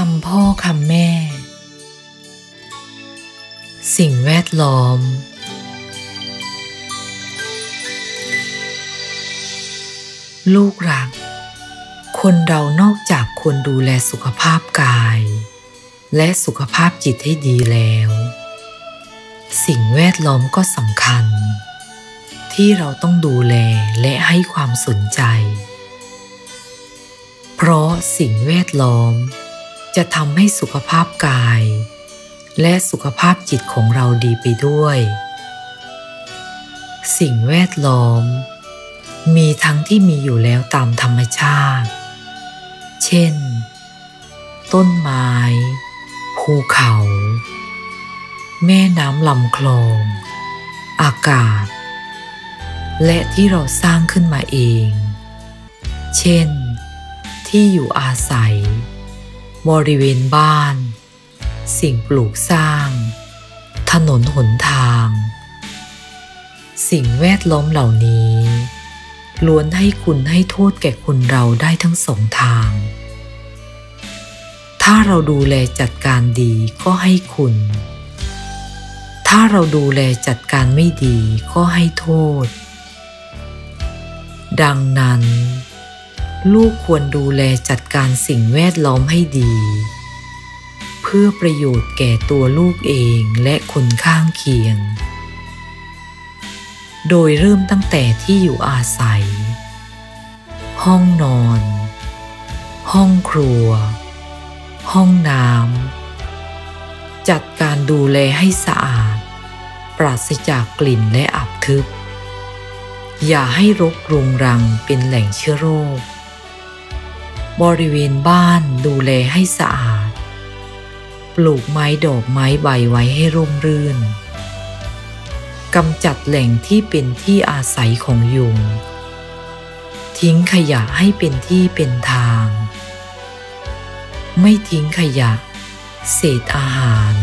คำพ่อคำแม่ สิ่งแวดล้อม ลูกรัก คนเรานอกจากควรดูแลสุขภาพกาย และสุขภาพจิตให้ดีแล้ว สิ่งแวดล้อมก็สำคัญ ที่เราต้องดูแลและให้ความสนใจ เพราะสิ่งแวดล้อม จะทำให้สุขภาพกาย และสุขภาพจิตของเราดีไปด้วย สิ่งแวดล้อม มีทั้งที่มีอยู่แล้วตามธรรมชาติ เช่น ต้นไม้ ภูเขา แม่น้ำลำคลอง อากาศ และที่เราสร้างขึ้นมาเอง เช่น ที่อยู่อาศัย บริเวณบ้าน สิ่งปลูกสร้าง ถนนหนทาง สิ่งแวดล้อมเหล่านี้ ล้วนให้คุณให้โทษแก่คนเราได้ทั้งสองทาง ถ้าเราดูแลจัดการดีก็ให้คุณ ถ้าเราดูแลจัดการไม่ดีก็ให้โทษ ดังนั้น ลูกควรดูแลจัดการสิ่งแวดล้อมให้ดี เพื่อประโยชน์แก่ตัวลูกเองและคนข้างเคียง โดยเริ่มตั้งแต่ที่อยู่อาศัย ห้องนอน ห้องครัว ห้องน้ำจัดการดูแลให้สะอาด ปราศจากกลิ่นและอับทึบ อย่าให้รกรุงรังเป็นแหล่งเชื้อโรค บริเวณบ้านดูแลให้สะอาด ปลูกไม้ดอกไม้ใบไว้ให้ร่มรื่นกำจัดแหล่งที่เป็นที่อาศัยของยุง ทิ้งขยะให้เป็นที่เป็นทาง ไม่ทิ้งขยะ เศษอาหาร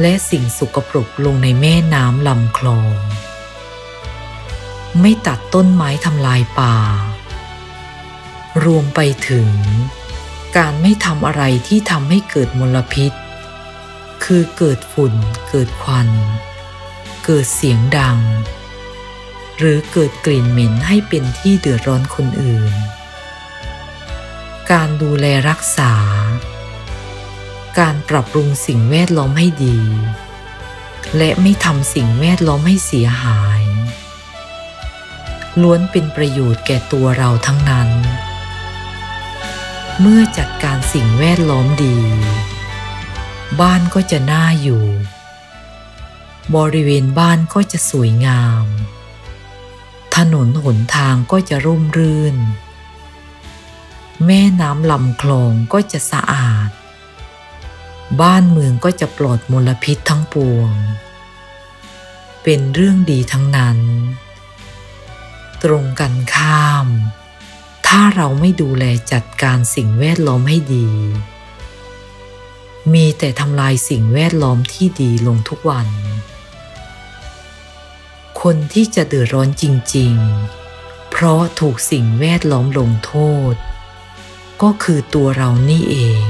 และสิ่งสกปรกลงในแม่น้ำลำคลอง ไม่ตัดต้นไม้ทำลายป่า รวมไปถึง การไม่ทำอะไรที่ทำให้เกิดมลพิษ คือเกิดฝุ่น เกิดควัน เกิดเสียงดัง หรือเกิดกลิ่นเหม็นให้เป็นที่เดือดร้อนคนอื่น การดูแลรักษา การปรับปรุงสิ่งแวดล้อมให้ดี และไม่ทำสิ่งแวดล้อมให้เสียหายล้วนเป็นประโยชน์แก่ตัวเราทั้งนั้น เมื่อจัดการสิ่งแวดล้อมดี บ้านก็จะน่าอยู่ บริเวณบ้านก็จะสวยงาม ถนนหนทางก็จะร่มรื่น แม่น้ำลำคลองก็จะสะอาด บ้านเมืองก็จะปลอดมลพิษทั้งปวง เป็นเรื่องดีทั้งนั้น ตรงกันข้าม ถ้าเราไม่ดูแลจัดการสิ่งแวดล้อมให้ดี มีแต่ทำลายสิ่งแวดล้อมที่ดีลงทุกวัน คนที่จะเดือดร้อนจริง ๆ เพราะถูกสิ่งแวดล้อมลงโทษ ก็คือตัวเรานี่เอง